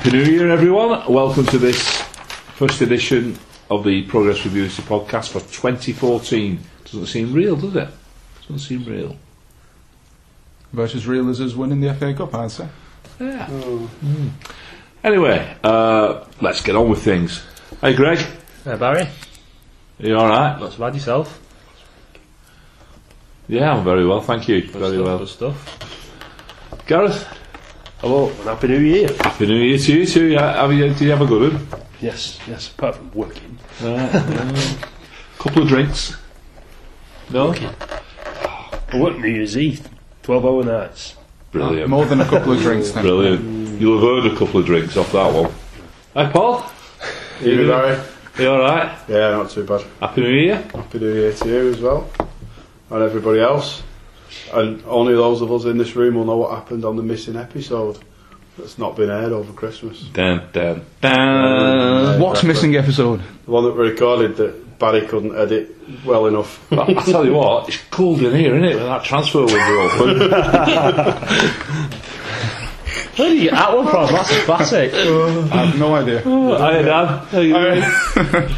Happy New Year, everyone. Welcome to this first edition of the Progress Review podcast for 2014. Doesn't seem real, does it? Doesn't seem real. About as real as us winning the FA Cup, I'd say. Yeah. Mm. Anyway, uh, let's get on with things. Hey, Greg. Hey, Barry. Are you all right? Not so bad yourself. Yeah, I'm very well, thank you. Good very stuff, well. Good stuff. Gareth. Hello, and Happy New Year. Happy New Year to you too. Yeah, have you, did you have a good one? Yes, yes, apart from working. Uh, uh, couple of drinks. No. I worked New Year's Eve, 12 hour nights. Brilliant. More than a couple of drinks, then. Brilliant. You'll have heard a couple of drinks off that one. Hi, Paul. You doing? Barry? You all right? Yeah, not too bad. Happy New Year. Happy New Year to you as well, and everybody else. And only those of us in this room will know what happened on the missing episode that's not been aired over Christmas. Dun, dun, dun. Uh, what's missing episode? The one that we recorded that Barry couldn't edit well enough. But I tell you what, it's cold in here, isn't it? With that transfer window open. Where did you get that one from? That's a classic. I have no idea. Hi, Dan. How you doing?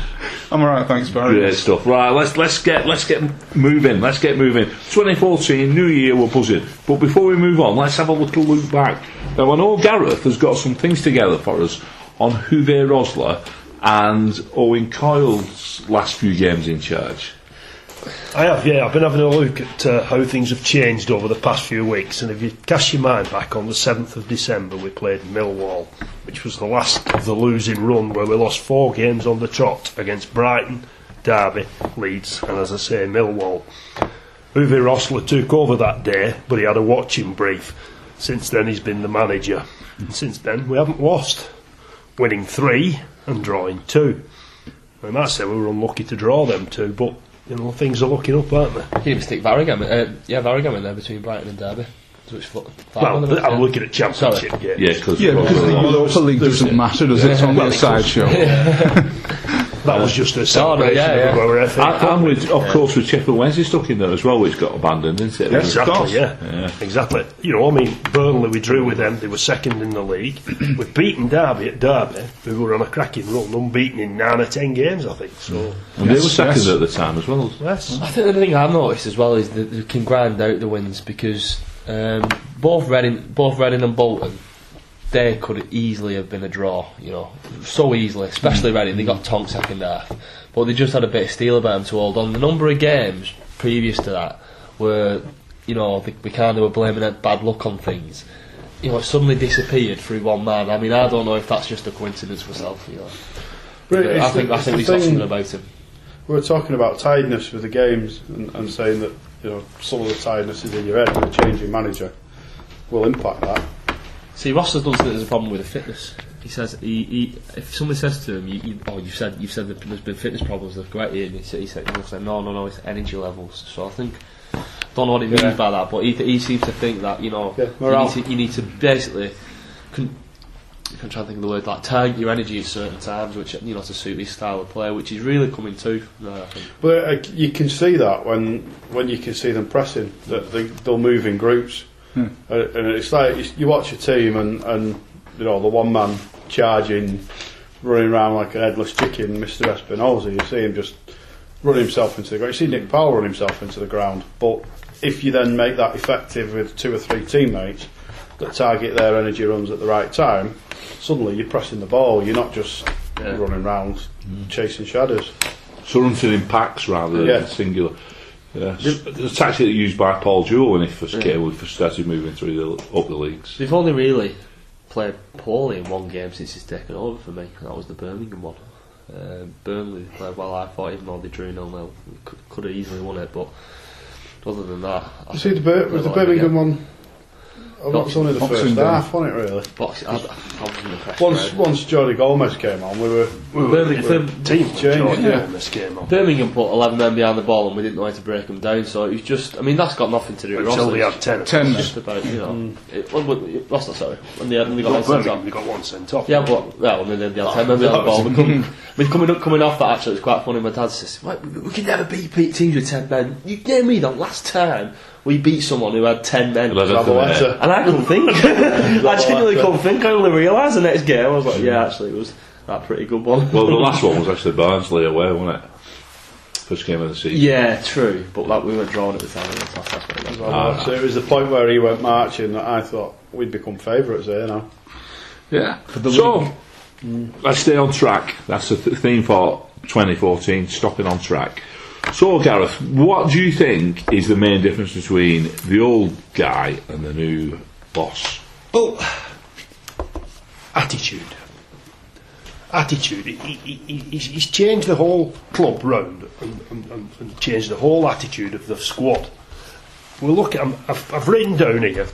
I'm alright, thanks, Barry. Great stuff. Right, let's let's get let's get moving. Let's get moving. 2014, New Year, we're buzzing. But before we move on, let's have a little look back. Now, I know Gareth has got some things together for us on Uwe Rosler and Owen Coyle's last few games in charge. I have, yeah, I've been having a look at uh, how things have changed over the past few weeks, and if you cast your mind back on the 7th of December, we played Millwall, which was the last of the losing run where we lost four games on the trot against Brighton, Derby, Leeds, and as I say, Millwall. Uwe Rosler took over that day, but he had a watching brief. Since then, he's been the manager. And since then, we haven't lost, winning three and drawing two. I might say we were unlucky to draw them two, but you know things are looking up, aren't they? You can even stick Waregem, uh, yeah, Waregem in there between Brighton and Derby. So it's Well, I'm yeah. looking at championship Sorry. games. Yeah, because Yeah, the Well, Europa League doesn't matter, does it? It's only a sideshow. That was just a no, celebration yeah, yeah. of our FA And, Cup. and with, of course, with Sheffield Wednesday stuck in there as well, which got abandoned, didn't it? Yes. Exactly, yeah. Exactly. You know, I mean, Burnley, we drew with them. They were second in the league. We've beaten Derby at Derby. We were on a cracking run, unbeaten in nine or ten games, I think. So, And they were second yes. at the time as well. yes. I think the thing I've noticed as well is that they can grind out the wins because um, both Reading, both Reading and Bolton, they could easily have been a draw. You know, so easily. Especially hmm. Reading, they got tonk second half, but they just had a bit of steel about them to hold on. The number of games previous to that were, you know, they, we kind of were blaming that bad luck on things. You know, it suddenly disappeared through one man. I mean, I don't know if that's just a coincidence myself. You know, I think the- I think he's got something about him. We were talking about tiredness with the games and, and saying that you know some of the tiredness is in your head. And the changing manager will impact that. See, Ross has done say there's a problem with the fitness. He says he, he if somebody says to him, you, you, "Oh, you said you've said that there's been fitness problems," they've it, and he said, he said, he'll say, "No, no, no, it's energy levels." So I think don't know what he means Yeah. by that, but he, he seems to think that you know Yeah, you, need to, you need to basically. Con- I'm trying to think of the word like target your energy at certain times, which you know to suit his style of play, which is really coming to. Uh, think. But uh, you can see that when when you can see them pressing that they, they'll move in groups, Hmm. and it's like you, you watch a team and, and you know the one man charging, running around like a headless chicken, Mr. Espinoza. You see him just run himself into the ground. You see Nick Powell run himself into the ground. But if you then make that effective with two or three teammates that target their energy runs at the right time, suddenly you're pressing the ball. You're not just Yeah. running around chasing shadows. So running in packs rather than Yeah. singular. Yeah. The tactic used by Paul Jewell when he first came, when he first started moving through the, up the leagues. They've only really played poorly in one game since he's taken over for me. and That was the Birmingham one. Uh, Burnley played well, I thought, even though they drew 0 0. Could, could have easily won it, but other than that. I You see the, Bir- was the. Birmingham one? Oh, that was only the Boxing first Day. half, wasn't it? Really. Box, I, I wasn't impressed. Once right? once Jordi Gomez came on, we were we were, Birmingham, we were Birmingham- Team Change, Jordan yeah. on this game. on. Birmingham put 11 men behind the ball and we didn't know how to break them down, so it was just. I mean, that's got nothing to do with Until Ross. they had 10. Ten. It's just about, you know. Mm. It, well, well, Ross, sorry. When they, when they got Well, one Birmingham, off. they got one sent off. Yeah, but well, and then the other time, maybe on the ball. We come, we coming up, coming off that. Actually, it was quite funny. My dad says, "Wait, we, we can never beat Pete teams with ten men." You gave me that last time we beat someone who had ten men. Let Have a letter. And I couldn't think. I genuinely couldn't think. I only realised the next game. I was like, yeah, actually, it was that pretty good one. Well, the last one was actually Barnsley away, wasn't it? First game of the season. yeah, true. But like we were drawn at the time. That's, that's what it was. Ah. So it was the point where he went marching that I thought we'd become favourites here now. Yeah. so, let's stay on track. That's the th- theme for 2014, stopping on track. So, Gareth, what do you think is the main difference between the old guy and the new boss? Well, attitude. Attitude. He, he, he, he's, he's changed the whole club round and, and, and, changed the whole attitude of the squad. Well, look, I'm, I've, I've written down here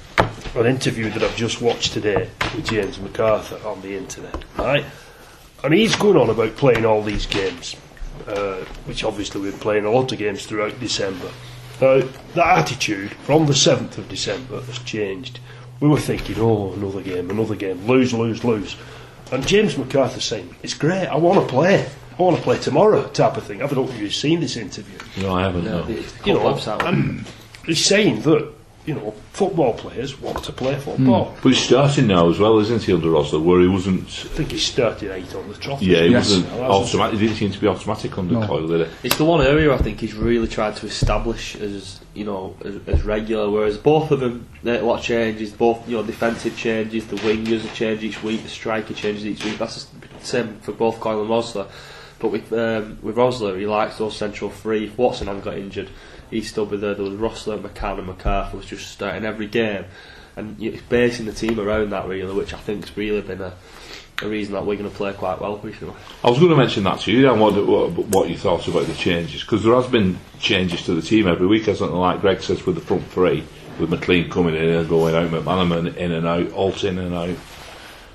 an interview that I've just watched today with James McArthur on the internet, right? And he's going on about playing all these games, uh, which obviously we're playing a lot of games throughout December. Now, that attitude from the 7th of December has changed. We were thinking, oh, another game, another game, lose, lose, lose. And James McArthur saying, it's great, I want to play. I want to play tomorrow, type of thing. I don't know if you've seen this interview. No, I haven't. No, No. the, the You know, website. and he's saying that, you know, football players want to play football. But he's starting now as well, isn't he, under Rosler, where he wasn't. I think he started eight on the trophy. Yeah, he Yes. wasn't Well, that's- automatic. He didn't seem to be automatic under No. Coyle, did he? It's the one area I think he's really tried to establish as you know as, as regular. Whereas both of them, a lot of changes. Both you know defensive changes, the wingers are change each week, the striker changes each week. That's the same for both Coyle and Rosler. But with um, with Rosler, he likes those central three. Watson hadn't got injured, he'd still be there. There was Rossler, McCann, and McCarthy was just starting every game, and you know, basing the team around that really, which I think think's really been a, a reason that we're going to play quite well recently. I was going to mention that to you, Dan, what, what, what you thought about the changes, because there has been changes to the team every week, hasn't there? Like Greg says, with the front three, with McLean coming in and going out, McManaman in and out, Holt in and out.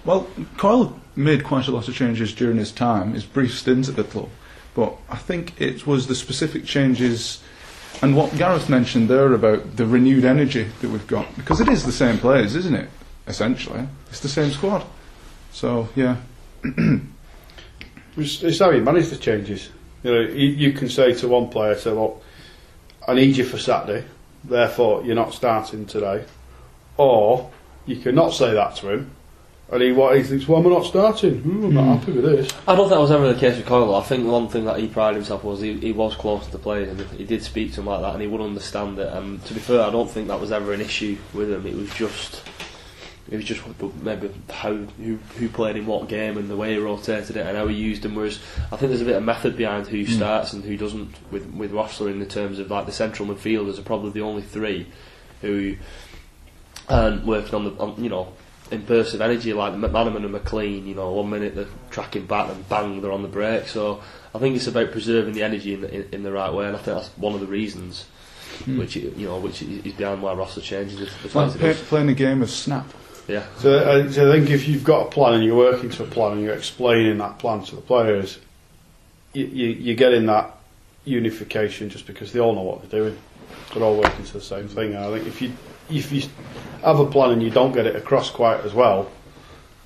Well, Coyle made quite a lot of changes during his time, his brief stint at the club. But I think it was the specific changes and what Gareth mentioned there about the renewed energy that we've got. Because it is the same players, isn't it? Essentially. It's the same squad. So, yeah. It's, how you manage the changes. You know, you, you can say to one player, "Say, well, I need you for Saturday, therefore you're not starting today," or you cannot say that to him, and he what he thinks, "Well, I'm not starting. Hmm, I'm not happy with this." I don't think that was ever the case with Coyle. I think one thing that he prided himself was he, he was close to the players and he did speak to them like that and he would understand it. And to be fair, I don't think that was ever an issue with him. It was just it was just maybe how who who played in what game and the way he rotated it and how he used them. Whereas I think there's a bit of method behind who starts and who doesn't with with Rossler in the terms of like the central midfielders are probably the only three who aren't working on the on, you know in bursts of energy like McManaman and McLean. You know, one minute they're tracking back and bang they're on the break. So I think it's about preserving the energy in the, in, in the right way, and I think that's one of the reasons. Which you know, which is behind why Rossler changes the, the Like play, playing a game of snap. Yeah, So, uh, so I think if you've got a plan and you're working to a plan and you're explaining that plan to the players, you, you, you're getting that unification just because they all know what they're doing. They're all working to the same thing. And I think if you if you have a plan and you don't get it across quite as well,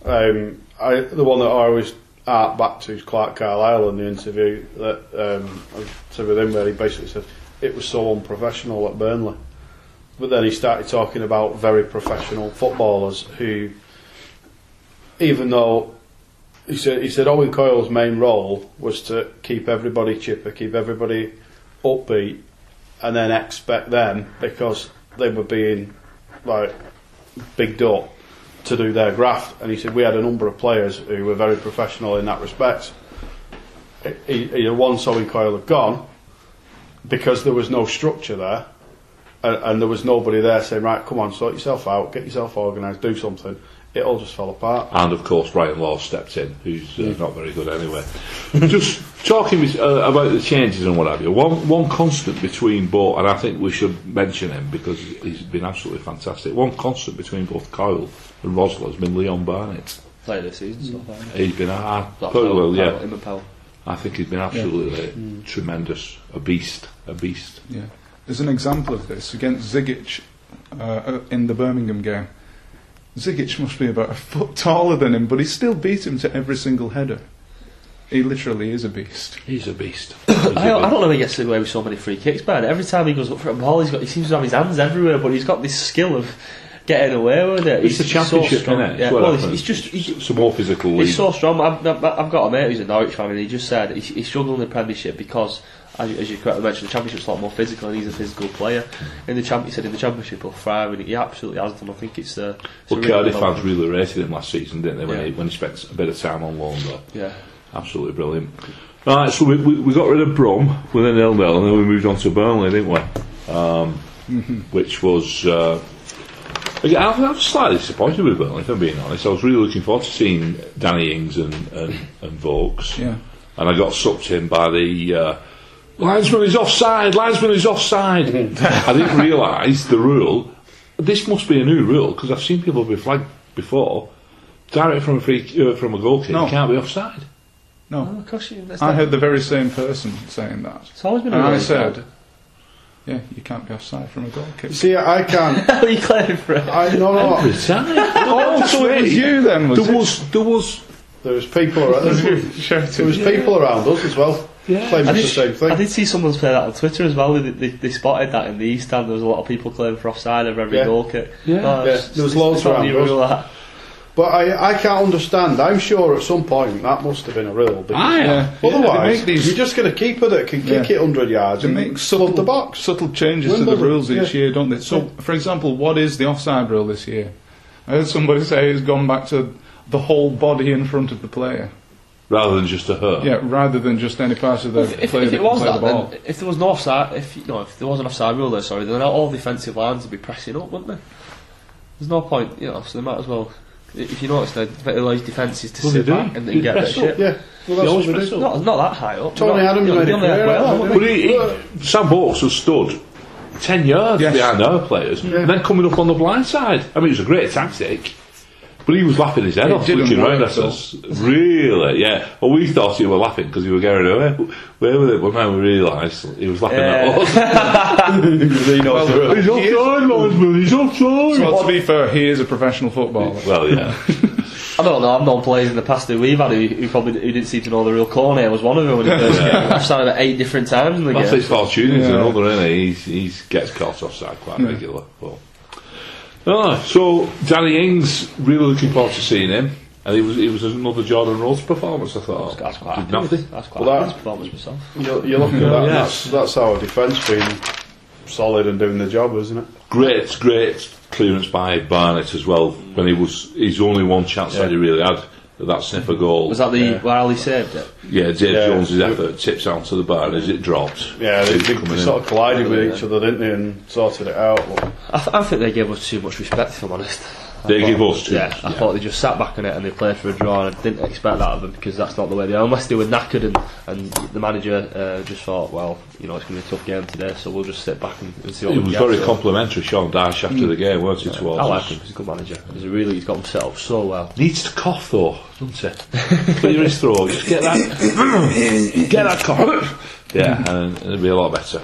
um, I, the one that I always art back to is Clarke Carlisle in the interview that um, I said with him where he basically said it was so unprofessional at Burnley. But then he started talking about very professional footballers who, even though he said he said Owen Coyle's main role was to keep everybody chipper, keep everybody upbeat, and then expect them because they were being like bigged up to do their graft. And he said we had a number of players who were very professional in that respect. He, he, once Owen Coyle had gone, because there was no structure there, and, and there was nobody there saying, right, come on, sort yourself out, get yourself organised, do something. It all just fell apart. And of course, Brian Law stepped in, who's uh, not very good anyway. Just talking uh, about the changes and what have you. One one constant between both, and I think we should mention him because he's been absolutely fantastic. One constant between both Kyle and Rosler has been Leon Barnett. play this season. So far. He's been, I, That well, Powell- yeah, Powell- him and Powell. I think he's been absolutely tremendous, a beast, a beast. Yeah. There's an example of this against Zigic uh, in the Birmingham game. Zigic must be about a foot taller than him, but he still beat him to every single header. He literally is a beast. He's a beast. I don't, I don't know how he gets away with so many free kicks, man. Every time he goes up for a ball, he's got he seems to have his hands everywhere, but he's got this skill of getting away with it. It's the He's championship, so strong. isn't it? Yeah, It's well, he's, happens. he's just he's, It's more physical league. he's so strong. I've, I've, I've got a mate who's a Norwich fan, and he just said he's, he's struggling in the Premiership because. As you, as you correctly mentioned, the Championship's a lot more physical, and he's a physical player. In the champ, he said in the Championship he'll thrive, and he absolutely has done. I think it's uh, it's well, a really Cardiff good fans really rated him last season, didn't they? When, Yeah. he, when he spent a bit of time on loan there. Yeah. Absolutely brilliant. Right, so we, we, we got rid of Brom with a nil nil, and then we moved on to Burnley, didn't we? Um, which was. Uh, again, I was slightly disappointed with Burnley, if I'm being honest. I was really looking forward to seeing Danny Ings and, and, and Vokes. Yeah. And I got sucked in by the. Uh, Linesman is offside, linesman is offside. I didn't realise the rule. This must be a new rule because I've seen people be flagged before. Direct from a free uh, from a goal kick, No. you can't be offside. No, Oh, of course you, that's I not- heard the very same person saying that. It's always been And a I rule, said, yeah, you can't be offside from a goal kick. See, I can't. How are you claiming for it? I no no. Every. Oh, so it was you then, was There it? was there was There was people around. There was, there was people around us as well. Yeah. claiming I the did, same thing. I did see someone say that on Twitter as well. They, they, they spotted that in the East Stand. There was a lot of people claiming for offside over every Yeah. goal kick. Yeah. Oh, Yeah, it's- there was loads around us. that. But I, I can't understand. I'm sure at some point that must have been a rule. because ah, I Yeah. Otherwise, They make these- you're just going to keep it that can kick Yeah. it 100 yards They and make flood subtle, the box. subtle changes to the Wimbledon, rules each yeah. year, don't they? So, for example, what is the offside rule this year? I heard somebody say it's gone back to the whole body in front of the player. rather than just a hurt. Yeah, rather than just any part of the If, if, player if that it can was play that, the ball. then if there was no offside, if you know, if there was an offside rule there, sorry, then all defensive lines would be pressing up, wouldn't they? There's no point, you know. So they might as well. If you notice, they allow his defences to Well, sit they do. back and, They and get a bit press of up. shit. Yeah, well, that's what they press do. up. Not, not that high up. Tony Not- Adams you know, made they it only have clear, well, But he, he, Sam Vokes has stood ten yards Yes. behind our players, and then coming up on the blind side. I mean, it was a great tactic. But he was laughing his head It off, didn't looking round at us. Really, yeah. Well, we thought he were laughing because he were going away. Where with it? But now we realised he was laughing Yeah. at us. He knows the. He's offside, linesman. He's offside. Well, to be fair, he is a professional footballer. Well, yeah. I don't know. I've known players in the past who we've had who, who probably who didn't seem to know the real Cornet was one of them when he first came. Offside about eight different times in the That's game. his fortune. He's Yeah. another, isn't he? He's, he's gets caught offside quite regular. But. Ah, so Danny Ings, really looking forward to seeing him. And it was it was another Jordan Rhodes performance. I thought. That's quite nothing. That's quite Well, that- performance myself. You, you look at that, and that's, that's our defence being solid and doing the job, isn't it? Great, great clearance by Barnett as well. When he was his only one chance that he really had. That sniffer goal. Was that the where Ali saved it? yeah, Dave Yeah. Jones's effort tips out to the bar as it drops. Yeah, they, It they, coming they in. sort of collided with each other, didn't they, and sorted it out. I, th- I think they gave us too much respect, if I'm honest. They thought- give us too Yeah, I yeah. thought they just sat back on it and they played for a draw, and I didn't expect that of them because that's not the way they are. Unless they were knackered and, and the manager uh, just thought, well, you know, it's going to be a tough game today, so we'll just sit back and, and see what It was very complimentary, Sean Dyche, after the game, weren't it, towards I like him. He's a good manager. He's really he's got him set up so well. Needs to cough though, doesn't he? Clear his throat. Just get that, get that cough. Yeah, and it'll be a lot better.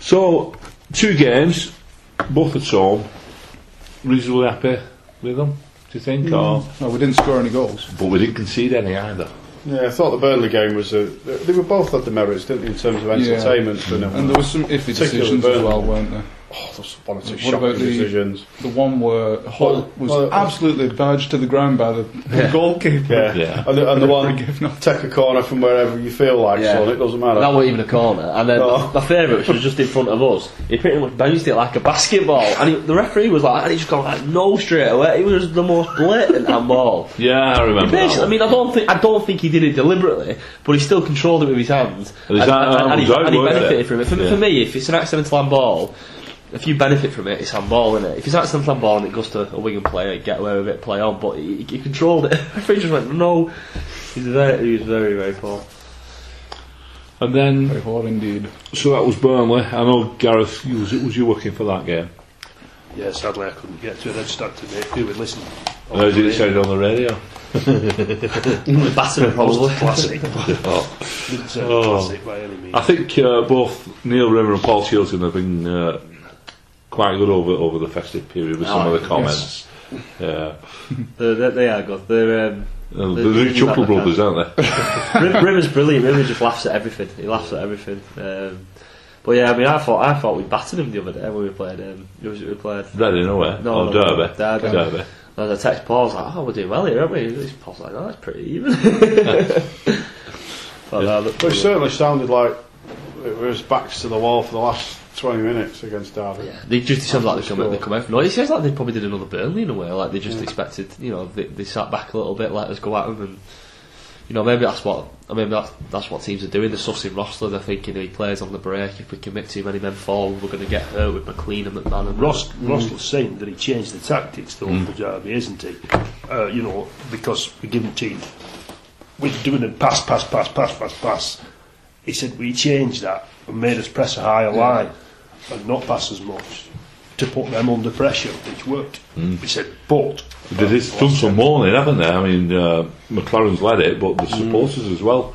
So, two games, both at home. Reasonably happy with them, do you think? Or, mm. No, we didn't score any goals. but we didn't concede any either. yeah, I thought the Burnley game was a. They were both had the merits, didn't they, in terms of entertainment for them. Mm. And there was some iffy Particularly decisions as Burnley. well, weren't there? Oh, there's one or two What about the- decisions. The one where Holt was well, absolutely badged to the ground by the, the goalkeeper. Yeah, Yeah. and the, and the one Forgive not. take a corner from wherever you feel like, Yeah. son. It doesn't matter. That wasn't even a corner. And then No. my favourite, which was just in front of us, he pretty much bounced it like a basketball. And he, the referee was like, and he just gone like no straight away. It was the most blatant handball. Yeah, I remember. Basically, that I mean, I don't think I don't think he did it deliberately, but he still controlled it with his hands, And his hand- hand and he, and he benefited it? from it. For, Yeah. for me, if it's an accidental handball, if you benefit from it, it's handball, isn't it? If it's an accidental handball and it goes to a Wigan player, get away with it, play on. But he, he controlled it. The referee just went no. He's very, he was very, very poor. And then, Very poor indeed. so that was Burnley. I know Gareth, you was, was you working for that game? Yeah, sadly I couldn't get to it. I just had to make do and listen. on Or the did it radio. sound on the radio? Battered probably. Classic. Oh. Didn't sound Oh. classic by any means. I think uh, both Neil Rimmer and Paul Chilton have been uh, quite good over over the festive period with some Oh, of the comments. Yeah, They're, they're, they are good. They're, um, Uh, The- the the- the Chuckle Brothers, aren't they? Riv- River's brilliant. River just laughs at everything. He laughs at everything. Um, but yeah, I mean, I thought I thought we battered him the other day when we played. Um, who was it we played? Reading away. No, or no, Derby. Derby. Derby. And I text Paul, I was like, oh, we're doing well here, aren't we? He's Paul's like, oh, that's pretty even. but, uh, look- But it certainly sounded like it was backs to the wall for the last 20 minutes against Derby. Yeah, they just it sounds like they come, they come out. No, it sounds like they probably did another Burnley in a way. Like they just expected, you know, they, they sat back a little bit, let us go at them, and you know maybe that's what I mean. That's that's what teams are doing. They're sussing Rosler. They're thinking he plays on the break. If we commit too many men forward, we're going to get hurt with McLean and McMahon. And Ross, Ross was saying that he changed the tactics though for Derby, isn't he? Uh, you know, because we given team we're doing a pass, pass, pass, pass, pass, pass. He said we changed that and made us press a higher line and not pass as much to put them under pressure, which worked. He said, but They did done some mourning, haven't they? I mean, uh, McClaren's led it, but the supporters as well.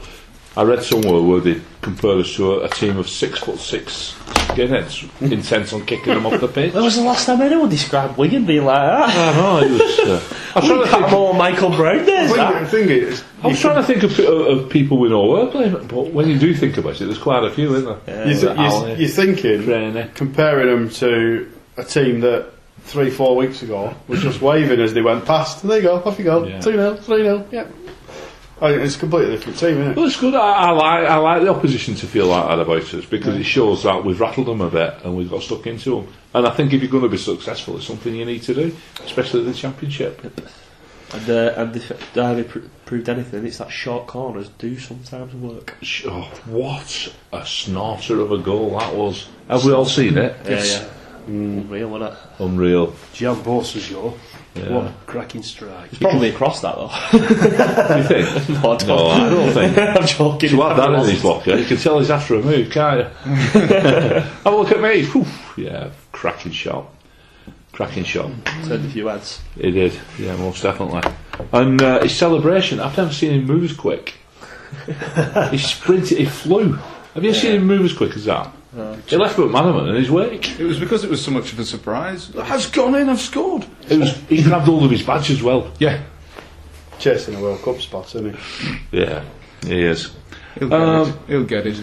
I read somewhere where they compared us to a, a team of six foot six skinheads intent on kicking them off the pitch. when was the last time anyone described Wigan being like that? I know, it was. Uh, I was trying to think. more Michael Brown days. The that. thing, the thing is, I was trying to think of, of, of people we know were playing, but when you do think about it, there's quite a few, isn't there? you th- you're, you're thinking, Craney. comparing them to a team that three, four weeks ago was just waving as they went past. There you go, off you go. Yeah. 2 0, 3 0, yeah. I think it's a completely different team, isn't it? Well, it's good. I, I like I like the opposition to feel like that about us because it shows that we've rattled them a bit and we've got stuck into them. And I think if you're going to be successful, it's something you need to do, especially the championship. And, uh, and if Derby pr- proved anything, it's that short corners do sometimes work. Sh- Oh, what a snorter of a goal that was! Have we all seen it? Yeah, yeah. Unreal, wasn't it? Unreal. Jean Beausejour, Yeah. what a cracking strike. He's probably across that though. You think? no, I don't. No, I don't think. I'm joking. To have that in his locker, you can tell he's after a move, can't you? Have a look at me. Whew. Yeah, cracking shot. Cracking shot. Turned a few heads. He did, yeah, most definitely. And uh, his celebration, I've never seen him move as quick. he sprinted, he flew. Have you seen him move as quick as that? He left McManaman in his wake. It was because it was so much of a surprise. I've gone in, I've scored. It was, he grabbed all of his badge as well. Yeah, Chasing a World Cup spot, isn't he? Yeah, he is. he'll get Um, it. He'll get it.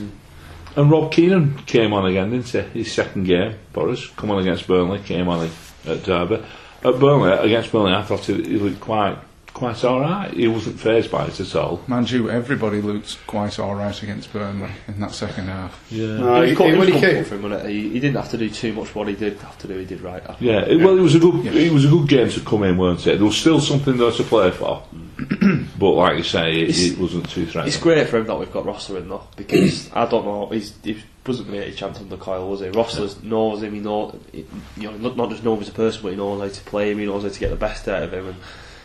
And Rob Keenan came on again, didn't he? His second game for us, come on against Burnley, came on at Derby. At Burnley, against Burnley, I thought he, he looked quite, quite alright. He wasn't phased by it at all. Mind you, everybody looked quite all right against Burnley in that second half. Yeah. No, It he, co- he- when he came, for him, it? He, he didn't have to do too much. What he did have to do, he did right. Yeah, it, well, it was a good. It was a good game to come in, weren't it? There was still something there to play for, mm. but like you say, it, it wasn't too threatening. It's great for him that we've got Rosser in though, because I don't know, he's, he wasn't really a chance under Coyle, was he? Rosser knows him, he knows, he, you know, not, not just knows him as a person, but he knows how to play him, he knows how to get the best out of him. And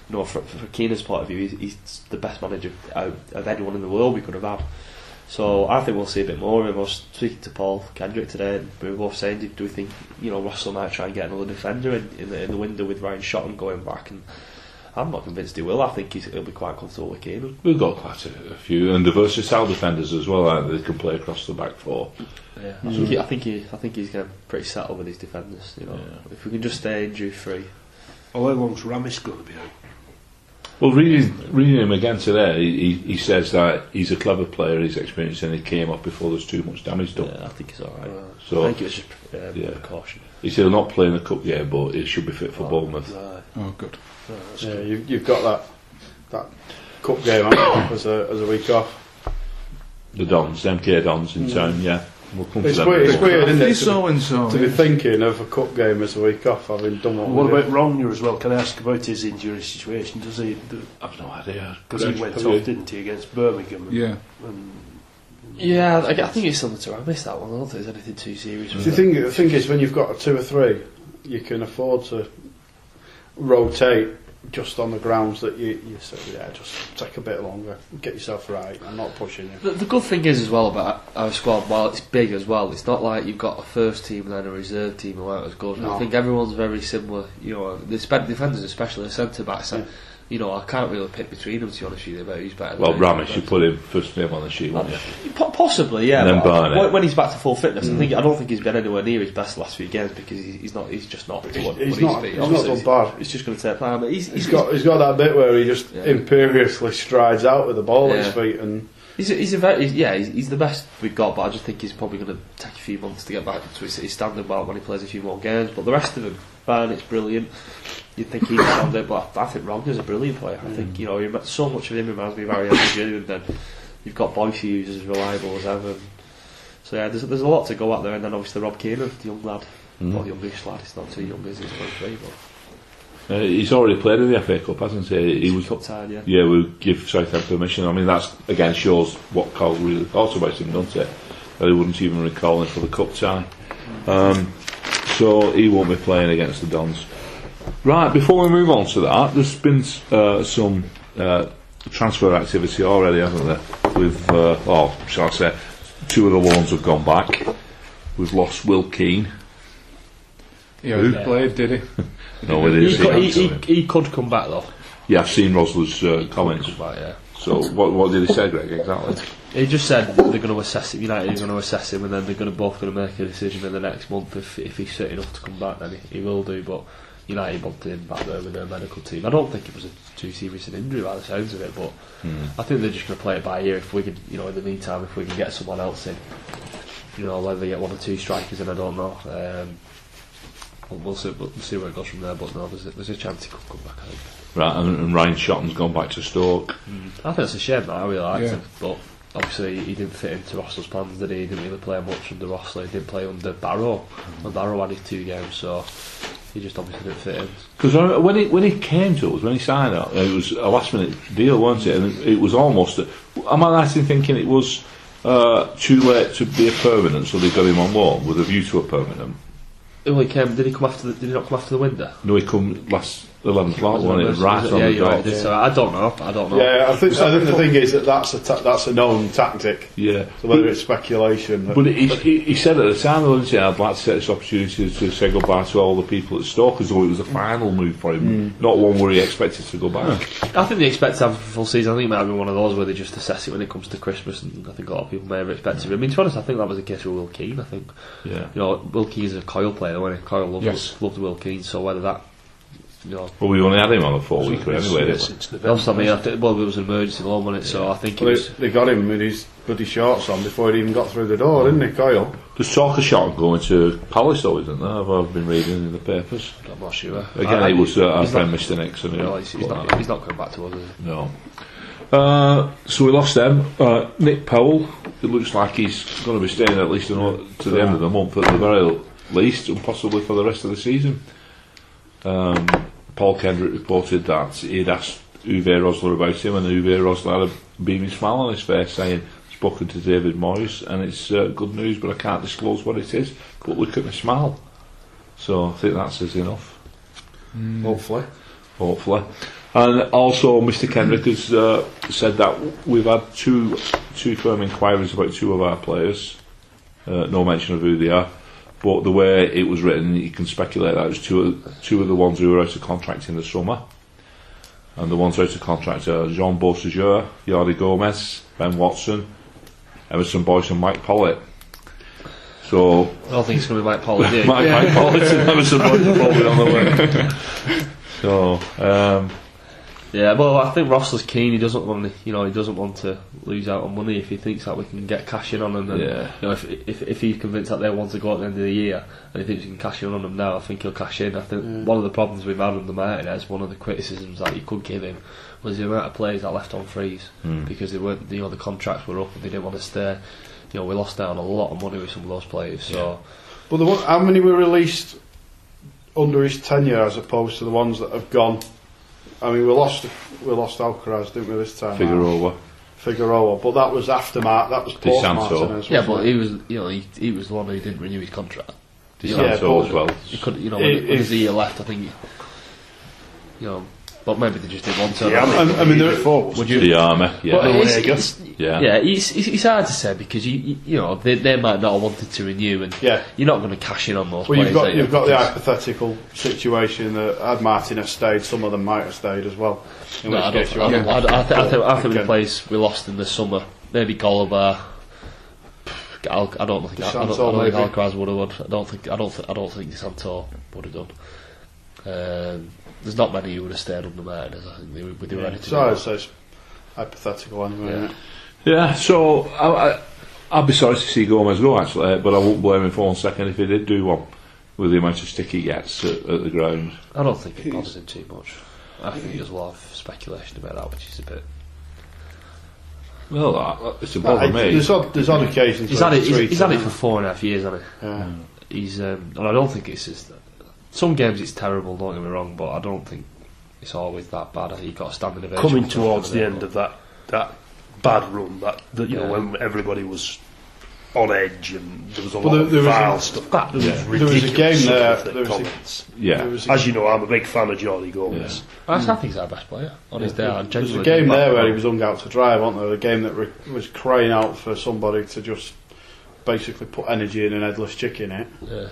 you know, from, from Keenan's point of view, he's, he's the best manager out of anyone in the world we could have had. So I think we'll see a bit more of him. I was speaking to Paul Kendrick today, and we were both saying, do, do we think you know Russell might try and get another defender in, in the in the window with Ryan Shotton going back? And I'm not convinced he will. I think he's, he'll be quite comfortable with Keenan. We've got quite a, a few, and the versatile defenders as well. Aren't they? they can play across the back four. Yeah, I think he, I think he, I think he's going to pretty settled with his defenders. You know, if we can just stay injury free. Well, how long's Ramis going to be out? Well, reading reading him again today, he, he says that he's a clever player, he's experienced, and he came up before there's too much damage done. Yeah, I think he's all right. I So think it was just uh, Yeah. precaution. he said he'll not play in the cup game, but he should be fit for Bournemouth. Oh, good. yeah, you've, you've got that that cup game haven't as a as a week off. The Dons, the MK Dons in town, yeah. We'll come It's to them. weird, it's weird, isn't it? To, so and so. to be thinking of a cup game as a week off, having done what, What about Rogne as well? Can I ask about his injury situation? Does he? I've no idea. Because he went off, didn't he, against Birmingham? Yeah. Yeah, I, I think it's similar to I missed that one. I don't think there's anything too serious. Do with you it. think the thing is when you've got a two or three, you can afford to rotate just on the grounds that you, you said, yeah, just take a bit longer, get yourself right. I'm not pushing you. The, the, good thing is as well about our squad, while it's big as well, it's not like you've got a first team and then a reserve team who aren't it was good. No. I think everyone's very similar. You know, the defenders especially, the centre backs. Yeah. You know, I can't really pick between them to be honest with you about who's better. Well, than Ramis, you put him first name on the sheet, wouldn't you? Po- Possibly, yeah. And then but Barnett. when, when he's back to full fitness, I mm. think I don't think he's been anywhere near his best the last few games because he's, he's not. He's just not. He's- what, he's what not- been. he's not Obviously, done bad. It's just going to take time. But he's, He's got he's got that bit where he just Yeah. imperiously strides out with the ball at his feet and He's a, he's a very he's, yeah he's, he's the best we've got, but I just think he's probably going to take a few months to get back to his, his standard mark when he plays a few more games. But the rest of them, fine, it's brilliant. You'd think he's standard, but I think Rogne's a brilliant player. I think you know so much of him reminds me of Ariel and then you've got Boyce who's as reliable as ever. So yeah, there's there's a lot to go at there, and then obviously Rob Keenan, the young lad, or the youngish lad. He's not too young, is he? He's 23, but Uh, he's already played in the FA Cup, hasn't he? He was cup tied, yeah. Yeah, we'll give Southampton permission. I mean, that's again shows what Carl really thought about him, doesn't it? That he wouldn't even recall him for the cup tie. Um, so he won't be playing against the Dons. Right, before we move on to that, there's been uh, some uh, transfer activity already, hasn't there? With, uh, oh, shall I say, two of the loans have gone back. We've lost Will Keane. Yeah, he played, did he? No, it He, is. could, he, he, he could come back though. Yeah, I've seen Rosler's uh, comments. Come back, yeah. So, what, what did he say, Greg, exactly? He just said they're going to assess him. United are going to assess him, and then they're going to both going to make a decision in the next month. If if he's fit enough to come back, then he, he will do. But United wanted him back there with their medical team. I don't think it was a too serious an injury by the sounds of it, but hmm. I think they're just going to play it by ear. If we can, you know, in the meantime, if we can get someone else in, you know, whether they get one or two strikers in, I don't know. Um, we'll, we'll see. We'll see where it goes from there. But no, there's a, there's a chance he could come back. I think. Right, and, and Ryan Shotton's gone back to Stoke. Hmm. I think it's a shame that I really liked Yeah. him, but obviously he didn't fit into Rossler's plans, did he? He didn't really play much under Rossler. He didn't play under Barrow. Hmm. And Barrow had his two games, so he just obviously didn't fit in. Because when he when he came to us, when he signed up, it was a last minute deal, wasn't it? And it was almost. Am I right in thinking it was uh, too late to be a permanent, so they got him on loan with a view to a permanent? Well, he came. Did he come after? The, did he not come after the window? No, he come last eleventh lot, wasn't it? Right on yeah, the you're right. dot. So I don't know. I don't know. yeah I think I think the thing is that that's a ta- that's a known tactic Yeah. so whether it's speculation But he, he, he said at the time, though, didn't he, I'd like to take this opportunity to say goodbye to all the people at Stoke, as though it was a final move for him, hmm. not one where he expected to go back. I think they expect to have a full season. I think it might have been one of those where they just assess it when it comes to Christmas, and I think a lot of people may have expected it. I mean, to be honest, I think that was the case with Will Keane. I think Yeah. you know Will Keane's a Coyle player, wasn't he? Coyle loved, Yes. loved Will Keane, so whether that you know Well, we only had him on a four week Yeah, anyway, didn't we? since November. Else, I mean, I think, well, it was an emergency loan, wasn't it? So I think it Well, was. they, they got him with his bloody shorts on before he even got through the door, didn't he, Kyle? There's talk of shot going to Palace, though, isn't there? I've, I've been reading in the papers. I'm not sure. Again, I- it was uh, our friend not- Mr. Nixon. who No, he's, he's not. He's not coming back to us. Is he? No. Uh, so we lost them. Uh, Nick Powell, it looks like he's going to be staying at least another, to the end of the month at the very least, and possibly for the rest of the season. Um, Paul Kendrick reported that he'd asked Uwe Rosler about him, and Uwe Rosler had a beaming smile on his face saying, spoken to David Moyes, and it's uh, good news, but I can't disclose what it is. But look at my smile. So I think that says enough Hopefully. hopefully. And also, Mr. Kendrick has uh, said that we've had two two firm inquiries about two of our players. Uh, no mention of who they are, but the way it was written, you can speculate that it was two of, two of the ones who were out of contract in the summer. And the ones out of contract are Jean Beausejour, Jordi Gomez, Ben Watson, Emerson Boyce, and Mike Pollitt. So I don't think it's going to be Mike you? Mike, Mike Pollitt and Emerson Boyce are probably on the way. So um, Yeah, well, I think Rossler's keen. He doesn't want, to, you know, he doesn't want to lose out on money if he thinks that we can get cash in on him. And, Yeah. You know, if, if if he's convinced that they want to go at the end of the year and he thinks he can cash in on them now, I think he'll cash in. I think mm. one of the problems we've had under Martinez, one of the criticisms that you could give him, was the amount of players that left on freeze hmm. because they weren't, you know, the contracts were up and they didn't want to stay. You know, we lost down a lot of money with some of those players. So But the one, how many were released under his tenure as opposed to the ones that have gone? I mean, we lost we lost Alcaraz, didn't we, this time? Figueroa. Figueroa, but that was after Mart. That was post Martinez. yeah, but it? he was, you know, he, he was the one who didn't renew his contract. Di Yeah, Santo but- as well. He could, you know, If- when, when there's a if- year left, I think, you know, but maybe they just didn't want to. Yeah, I, I mean, there, before, Would you? The army, yeah. But Well, it's, there you it's, Yeah. yeah, it's, it's, it's hard to say because you you, you know they, they might not have wanted to renew, and Yeah. you're not going to cash in on those Well, you've got you? you've got the hypothetical situation that had Martinez stayed, some of them might have stayed as well. In No, which I don't, case I, have don't- I, I, think- I think, I think the place we lost in the summer, maybe Golibar. Al- I don't think I, I don't, I don't think maybe. Alcaraz would have won. I don't think I don't th- I don't think Di Santo would have done. Um, there's not many who would have stayed under Martinez. I think they, were- they were ready to. So do it's, it's hypothetical anyway. Yeah. Yeah, so I, I, I'd be sorry to see Gomez go actually, but I wouldn't blame him for one second if he did do one with the amount of stick he gets at, at the ground. I don't think it bothers him too much. I think there's a lot of speculation about that, which is a bit. Well, that, it's a Uh, bother me. there's, odd, there's odd occasions. He's where had it. He's, he's had it isn't for four and a half years, hasn't he? Yeah. He's um, and I don't think it's just some games it's terrible. Don't get me wrong, but I don't think it's always that bad. I you've got a standing ovation. Coming towards the end of that that bad run, that, that you know when everybody was on edge and there was a Well, lot there- of there was a- vile stuff. That was Yeah. There was a game there, there was a- yeah. There a, As you know, I'm a big fan of Jordi Gomez. but I think he's our best player on his day. There was a game there where he was hung out to dry, wasn't there? A game that re- was crying out for somebody to just basically put energy in an headless chick in it. Yeah.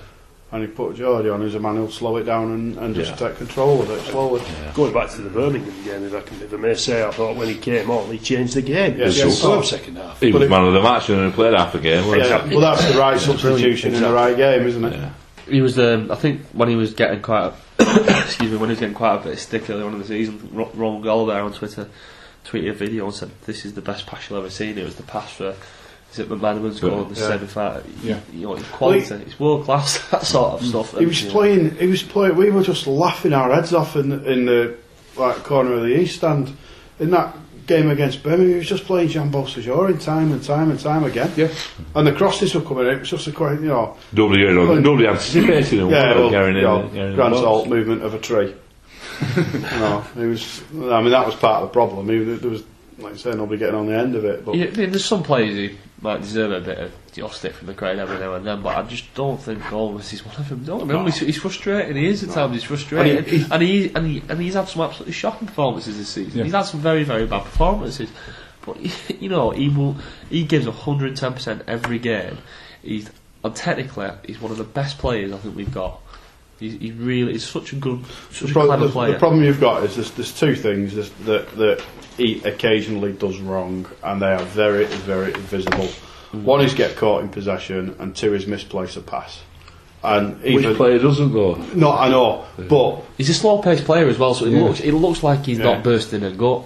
And he put Geordie on, who's a man who'll slow it down and, and just Yeah. take control of it slowly. Going back to the Birmingham game, if I, can, if I may say, I thought when he came on, he changed the game. Yeah, It was yeah, so good. second half. He But was it- man of the match and he played half a game. wasn't he? Yeah, well, that's the right substitution in the right game, isn't it? Yeah. He was. Um, I think when he was getting quite. A, excuse me. When he was getting quite a bit of stick early on in the season, Ro- Ron Gallagher on Twitter tweeted a video and said, "This is the best pass you'll ever seen." It was the pass for. Is it McManaman's goal in the Yeah. semi-final? Yeah. You know, it's quality. it's world class. That sort of stuff. He was you know, playing. He was playing. We were just laughing our heads off in the, in the like corner of the east stand in that game against Birmingham. He was just playing Jean Beausejour time and time and time again. Yeah. And the crosses were coming in. It was just a quite, you know, Nobody, you know, nobody anticipated him. yeah, well, Gary you know, the- Gary in the grand salt movement of a tree. no, it was. I mean, that was part of the problem. He, there was, like I say, nobody getting on the end of it. But Yeah, I mean, there's some players who might deserve a bit of you know, stick from the crowd every now and then, but I just don't think Gomez is one of them. Don't remember, he's, he's frustrating. He is at times. He's frustrating, And he- and he and he and he's had some absolutely shocking performances this season. Yeah. He's had some very very bad performances, but you know he will. He gives 110 percent every game. He's and technically he's one of the best players I think we've got. He's, he really is such a good, such the, a pro- clever the- player. the problem you've got is there's, there's two things there's, that that he occasionally does wrong, and they are very very visible. Mm. One is get caught in possession, and two is misplace a pass. And Which even player doesn't though? no, I know, but He's a slow paced player as well, so it Yeah. looks it looks like he's Yeah. not bursting a gut.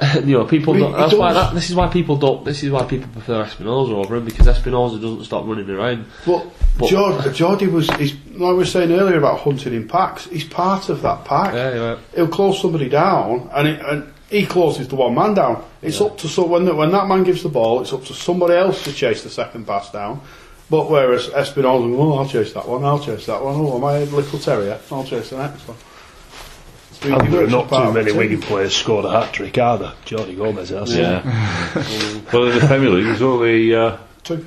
you know, people. Well, Don't, that's why. That, this is why people don't. This is why people prefer Espinoza over him because Espinoza doesn't stop running around. but, But- George, Geordie was he's, like I was saying earlier about hunting in packs. He's part of that pack. Yeah, yeah. He'll close somebody down, and, it, and he closes the one man down. It's up to so when the, when that man gives the ball, it's up to somebody else to chase the second pass down. But whereas Espinoza, oh, I'll chase that one, I'll chase that one. Oh, am I a little terrier? I'll chase the next one. So And there are not too many team. Wigan players scored a hat trick either. Jordi Gomez has. Yeah. well, in the Premier League, there's only uh, Two.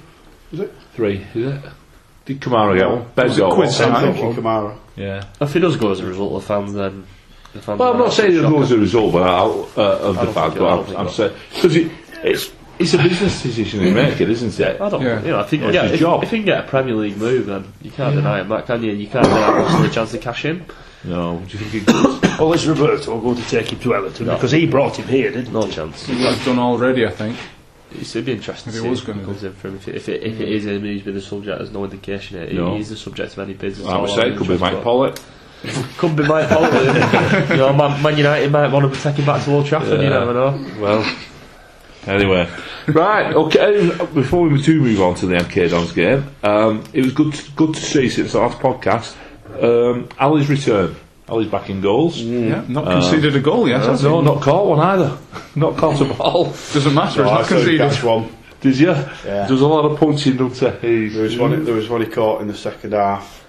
Is it? three, is it? Did Kamara get one? Ben Was it got one. Quincy? I'm I thinking think- Kamara. Yeah. If he does go as a result of the fans, then the fans. Well, I'm not saying it shocked. was a result but out, uh, of I the don't fact, but I'm, I'm saying because it, it's it's a business decision in making, isn't it? I don't. Yeah. You know, I think Yeah, yeah, it's his if, job. if he can get a Premier League move, then you can't deny him that, can you? And you can't deny him the chance to cash in. No, do you think he could? Well, it's Roberto going to take him to Everton No. because he brought him here, didn't No he? chance. He would done already, I think. It's, it'd be interesting If to he see was gonna it do. in for him. If it, if it, if it is him, he's been the subject. There's no indication. It. No. He's the subject of any business. I would say it could be Mike Pollitt. Could be Mike Pollitt. you know, Man, Man United might want to take him back to Old Trafford. You Yeah. never know. Well, anyway, right. Okay. Before we do move on to the MK Dons game, um, it was good to, good to see since the last podcast. Um, Ali's return. Ali's back in goals. Yeah, not conceded a goal yet, has he? No, not caught one either. not caught a ball. Doesn't matter, Oh, I it's saw not him conceded. catch one. Did you? Yeah. There's a lot of punching, don't there? There was one. There was one he caught in the second half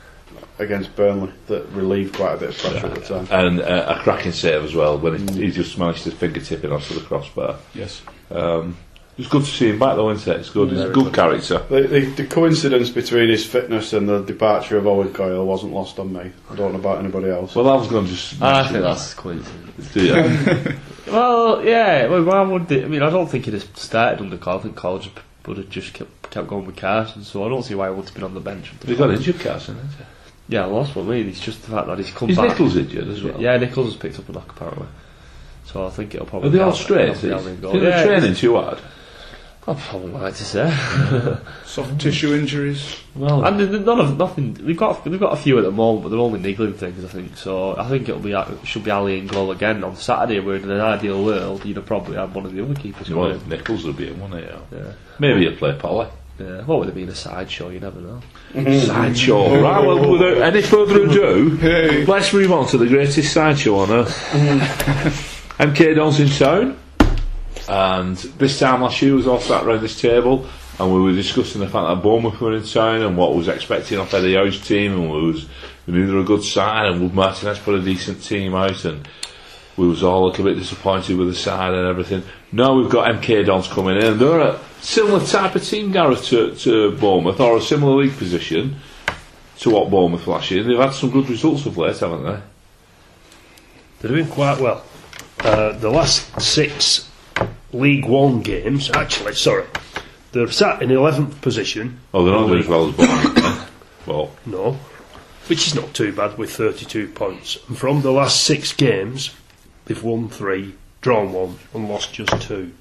against Burnley that relieved quite a bit of pressure at the time. and uh, a cracking save as well when he, he just managed to fingertip it onto the crossbar. Yes. Um, it was good to see him back though, isn't it? It's good. He's a good character. The, the, the coincidence between his fitness and the departure of Owen Coyle wasn't lost on me. I don't know about anybody else. Well, I was going to just. I think that's coincidence. Yeah. Well, yeah. Well, why would they, I mean, I don't think it has started under Carl. I think Carl just would have just kept, kept going with Carson. So I don't see why he would have been on the bench. He got injured, Carson, didn't he? Yeah, well, that's what I mean. It's just the fact that he's come Is back. Nichols injured as well? Yeah, Nichols has picked up a knock apparently. So I think it'll probably. Are they be all straight? it'll be Alvin Gold. Think Yeah, they're training too hard? I'd probably like to say. Soft tissue injuries. Well, And there's none of nothing. They've got they've got a few at the moment, but they're only niggling things. I think so. I think it'll be it should be Ali and Goal again on Saturday. Where in an ideal world, you'd have probably had one of the other keepers well, going. Nichols would be in, wouldn't he? Yeah. Yeah, Maybe he'll play Polly. yeah. What would have been a sideshow? You never know. Mm-hmm. Sideshow. Mm-hmm. Right, well, without any further ado, Hey. let's move on to the greatest sideshow on earth. Mm-hmm. MK Dons in town. And this time last year, we was all sat around this table and we were discussing the fact that Bournemouth were in town and what was expecting of Eddie Howe's team and we, was, we knew they were a good side and Wood Martinez put a decent team out and we was all a little bit disappointed with the side and everything. Now we've got MK Dons coming in and they're a similar type of team, Gareth, to, to Bournemouth or a similar league position to what Bournemouth last year. They've had some good results of late, haven't they? They're doing quite well. Uh, the last six League One games, actually, sorry, they're sat in 11th position. Oh, they're not doing as well as Bournemouth. Well, No, which is not too bad with 32 points. And from the last six games, they've won three, drawn one, and lost just two.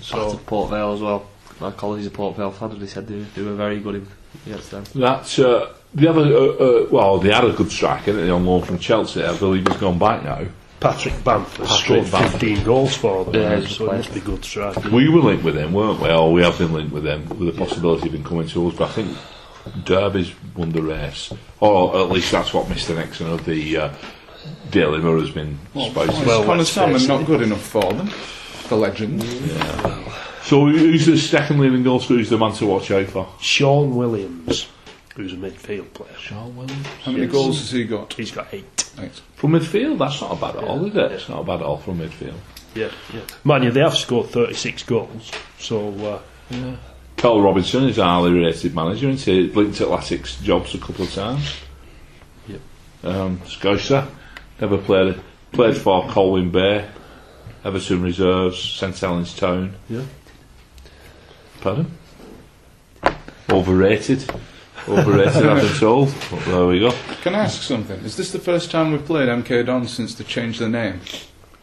So So Port Vale as well. My colleague's at Port Vale fan, and he said they, they were very good in, against them. that uh, the other, uh, uh, well, they had a good striker didn't they, on loan from Chelsea. I believe he's gone back now. Patrick Bamford Patrick scored Bamford. 15 goals for them, Yeah, so it must be good striking. We were linked with him, weren't we? Or we have been linked with them with the possibility of him coming to us. But I think Derby's won the race, or at least that's what Mr. Nixon of the uh, Daily Mirror has been spouting. well, Well, Connor let's Sammon not good enough for them. The legend. so who's the second leading goal scorer? Who's the man to watch out for? Shaun Williams, who's a midfield player. Shaun Williams. How many goals has he got? He's got eight. Eight. From midfield, that's not a bad at all, is it? It's not a bad at all from midfield. Yeah, yeah. Mind you, they have scored 36 goals, so uh, Karl Robinson is a highly rated manager, and he linked Athletics jobs a couple of times. Yep. Um, Scotia never played played for Colwyn Bay, Everton Reserves, St Helens Town. Yeah. Pardon? Overrated. Overrated, I've been there we go. Can I ask something? Is this the first time we've played MK Don since they changed the name?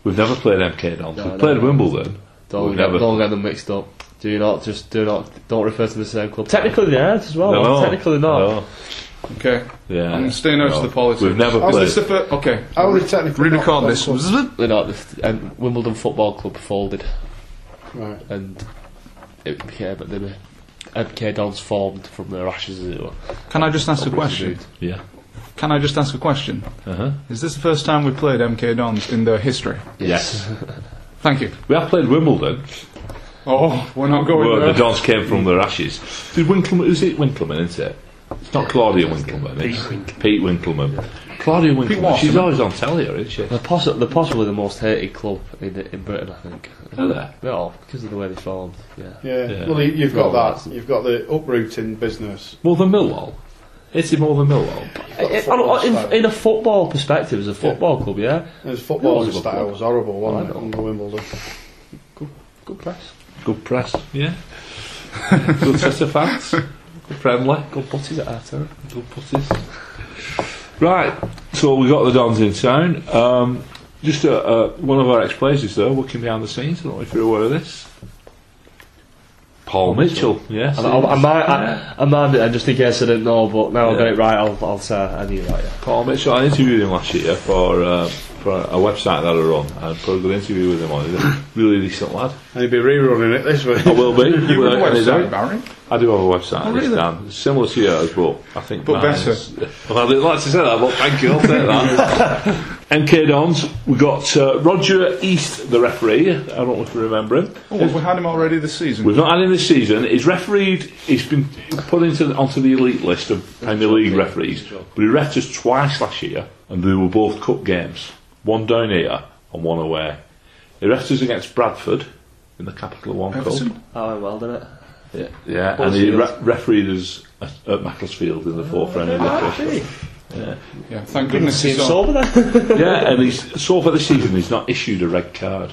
We've never played MK Dons. No, We've no, played no. Wimbledon. Don't We've get, never- don't get them mixed up. Do not just do not don't refer to the same club. Technically they aren't as well. No, Technically not. no. Okay. Yeah. I'm staying out No. of the politics. We've never How's played. this the fir- Okay. How are they technically not Re-record club this. club? They're not. The, and um, Wimbledon Football Club folded, Right. and it became but the MK Dons formed from their ashes as it were. Can I just ask a question? Yeah. Can I just ask a question? Uh-huh. Is this the first time we've played MK Dons in their history? Yes. Thank you. we have played Wimbledon. Oh, we're not going Well, the there. Dons came from their ashes. Did Winkleman? Is it Winkleman? Isn't it? It's not Claudia Winkleman. Pete It's Winkelman. Pete Winkelman. Claudia Winkleman. Wasserman. She's always on telly, isn't she? They're, possi- they're possibly the most hated club in in Britain, I think. Are they? Yeah, because of the way they formed. Yeah. Yeah. Yeah. Well, you, you've got Well, that. You've got the uprooting business. More than Millwall. Is it more than Millwall? In, on- in, in a football perspective, as a football club, yeah, His footballing It was a style club. was horrible, wasn't I it, know. under Wimbledon? good press, Good press. Yeah. Good set of fans. Good friendly. good butties at Arteta. Good putties. Right. So we got the Dons in town. Um, just uh, uh, one of our ex-players there working behind the scenes. I don't know if you're aware of this. Paul Mitchell. Yes. I, I, I might, I, I might, I just in case I didn't know, but now I've got it right. I'll, I'll say I knew that. Yeah. Paul Mitchell, I interviewed him last year for uh, for a website that I run. I had a good interview with him on. He's a really decent lad. And he'd be rerunning it this week. I will be. You have a website. Barry? I do have a website. Oh, really? Dan. Similar to yours, but I think But mine's- Well, I didn't like to say that, but thank you. I'll take that. MK Dons. We've got uh, Roger East, the referee. I don't know if you remember him. Oh, we had him already this season. We've not had him this season. He's refereed. He's been put into onto the elite list of Premier League referees. But he refed us twice last year, and they were both cup games. One down here and one away. He refed us against Bradford in the Capital One Cup. Oh, went well, didn't it? Yeah, yeah. and he re- refereed us at, at Macclesfield in the fourth round of the ah, FA Cup. Yeah, thank goodness See him he's sober then. yeah, and he's so far this season he's not issued a red card.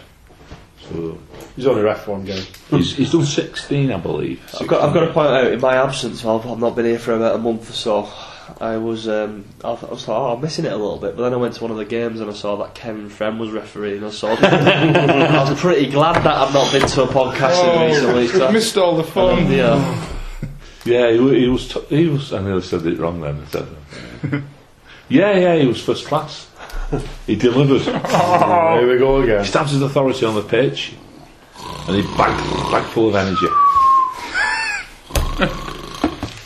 So He's only ref one game. he's, he's done 16, I believe. I've got, I've got to point out, in my absence, well, I've not been here for about a month or so. I was, um, I was like, oh, I'm missing it a little bit. But then I went to one of the games and I saw that Kevin Friend was refereeing. I saw. I was pretty glad that I've not been to a podcast recently. We've So, missed all the fun. yeah, Yeah, he, he was. T- he was. I nearly said it wrong then. Said, yeah, yeah, he was first class. He delivered. Here we go again. He stabs his authority on the pitch, and he bag, bag full of energy.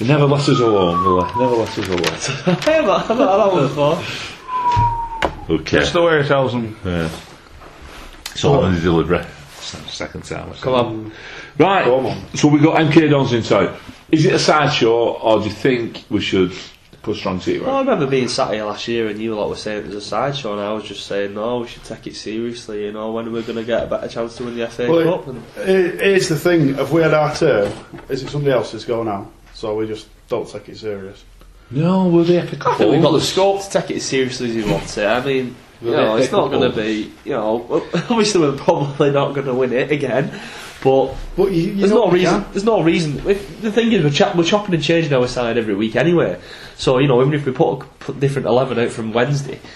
He never lets us alone, will he? Never lets us alone. hey, I've not, I've not had that one before. Okay. That's the way he tells them. Yeah. It's all in the delivery. Second time. I Come on. Right. Come on. So we got MK Dons inside. Is it a sideshow, or do you think we should put strong seat Well, I remember being sat here last year and you lot were saying it was a sideshow, and I was just saying, no, we should take it seriously. You know, when are we're going to get a better chance to win the FA Well, Cup. And It, here's the thing: if we had our turn, is it somebody else's go now? So we just don't take it serious. No, we'll be epic. I think we've got the scope to take it as seriously as we want to. I mean, you know, it's not going to be, you know, obviously we're probably not going to win it again, but But you, you there's know no reason. can. There's no reason. If, the thing is, we're, cha- we're chopping and changing our side every week anyway. So you know, even if we put a put different eleven out from Wednesday.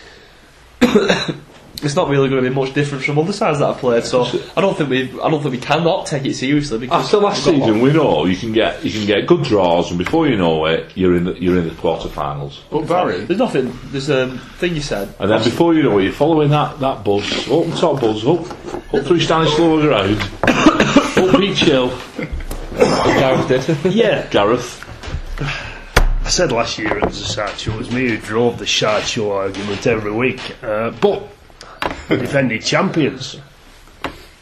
It's not really going to be much different from other sides that I've played, so I don't think we I don't think we cannot take it seriously because After last we've season, we know you can get you can get good draws, and before you know it, you're in the, you're in the quarterfinals. But Barry, There's nothing. There's a thing you said. And then before you know it, you're following that, that bus, open top bus, up, up through Stanislaw Road, up Beech Hill, Gareth did. Yeah, Gareth. I said last year it was a sideshow. It was me who drove the sideshow argument every week. Uh, but we're defending champions.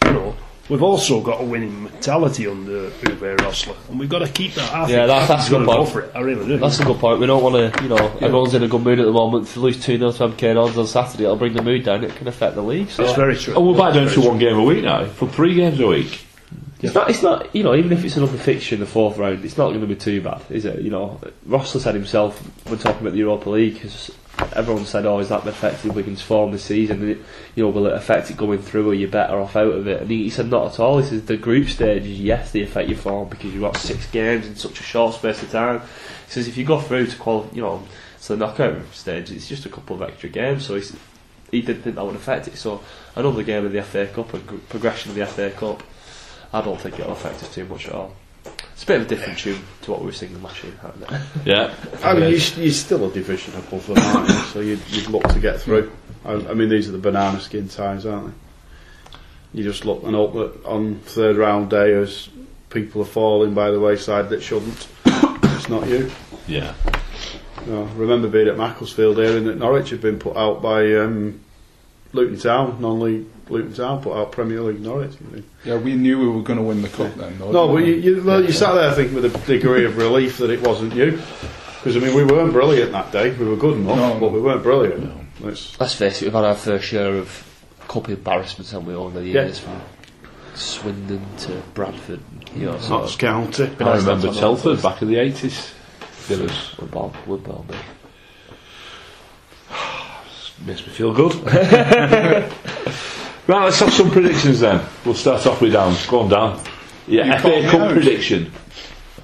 You know, we've also got a winning mentality under Uwe Rosler, and we've got to keep that. I Yeah, think that's- that's a good got to go point. for it. I really do. That's a good point. We don't want to, you know, everyone's in a good mood at the moment. If you lose 2 0 to MK Dons on Saturday, it'll bring the mood down. It can affect the league. So. That's very true. Oh, we're back down to one game a week now, for three games a week. It's not, it's not, you know, even if it's another fixture in the fourth round, it's not going to be too bad, is it? You know, Rosler said himself when talking about the Europa League, because everyone said, "Oh, is that affected Wigan's form this season? It, you know, will it affect it going through, or you're better off out of it?" And he, he said, "Not at all. He says the group stages, yes, they affect your form because you've got six games in such a short space of time." He says if you go through to qual, you know, to the knockout stage, it's just a couple of extra games. So he didn't think that would affect it. So another game of the FA Cup and progression of the FA Cup. I don't think it'll affect us too much at all. It's a bit of a different tune to what we were singing last year, isn't it? Yeah. I mean, you're, you're still a division above them, aren't you? So you'd, you'd look to get through. I, I mean, these are the banana skin ties, aren't they? You just look and hope that on third round day, as people are falling by the wayside that shouldn't, it's not you. Yeah. No, I remember being at Macclesfield hearing that Norwich had been put out by um, Luton Town, non-league Luton Town put out Premier League Norwich. you think. yeah, we knew we were going to win the cup then. Though, No, but we? you, you, well, you sat there, I think, with a degree of relief that it wasn't you. Because, I mean, we weren't brilliant that day. We were good enough, No. but we weren't brilliant. It's- Let's face it, we've had our fair share of couple of embarrassments, haven't we, over the Yeah. years, from Swindon to Bradford. You know, so Notts County. I remember to Telford back in the 80s. Did us. Would well, would well be. Makes me feel good. right, let's have some predictions then. We'll start off with Dan. Go on, Dan. Yeah, You FA Cup out. prediction.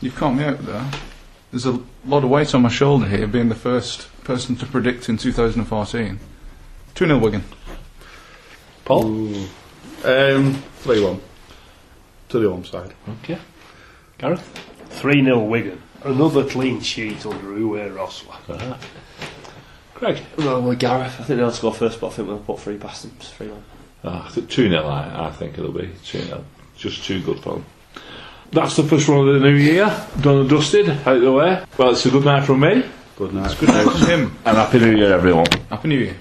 You've caught me out there. There's a lot of weight on my shoulder here, being the first person to predict in 2014. 2 0 Wigan. Paul? Um, 3 1 to the home side. Okay. Gareth? 3 0 Wigan. Another clean sheet under Uwe Rosler. Craig? Well, with Gareth, I think they'll score first, but I think we'll put three past them. Three one. Ah, I think 2 0, I, I think it'll be 2 0. Just too good for them. That's the first one of the new year. Done and dusted, out of the way. Well, it's a good night from me, Good night. It's Good night from him. and Happy New Year, everyone. Happy New Year.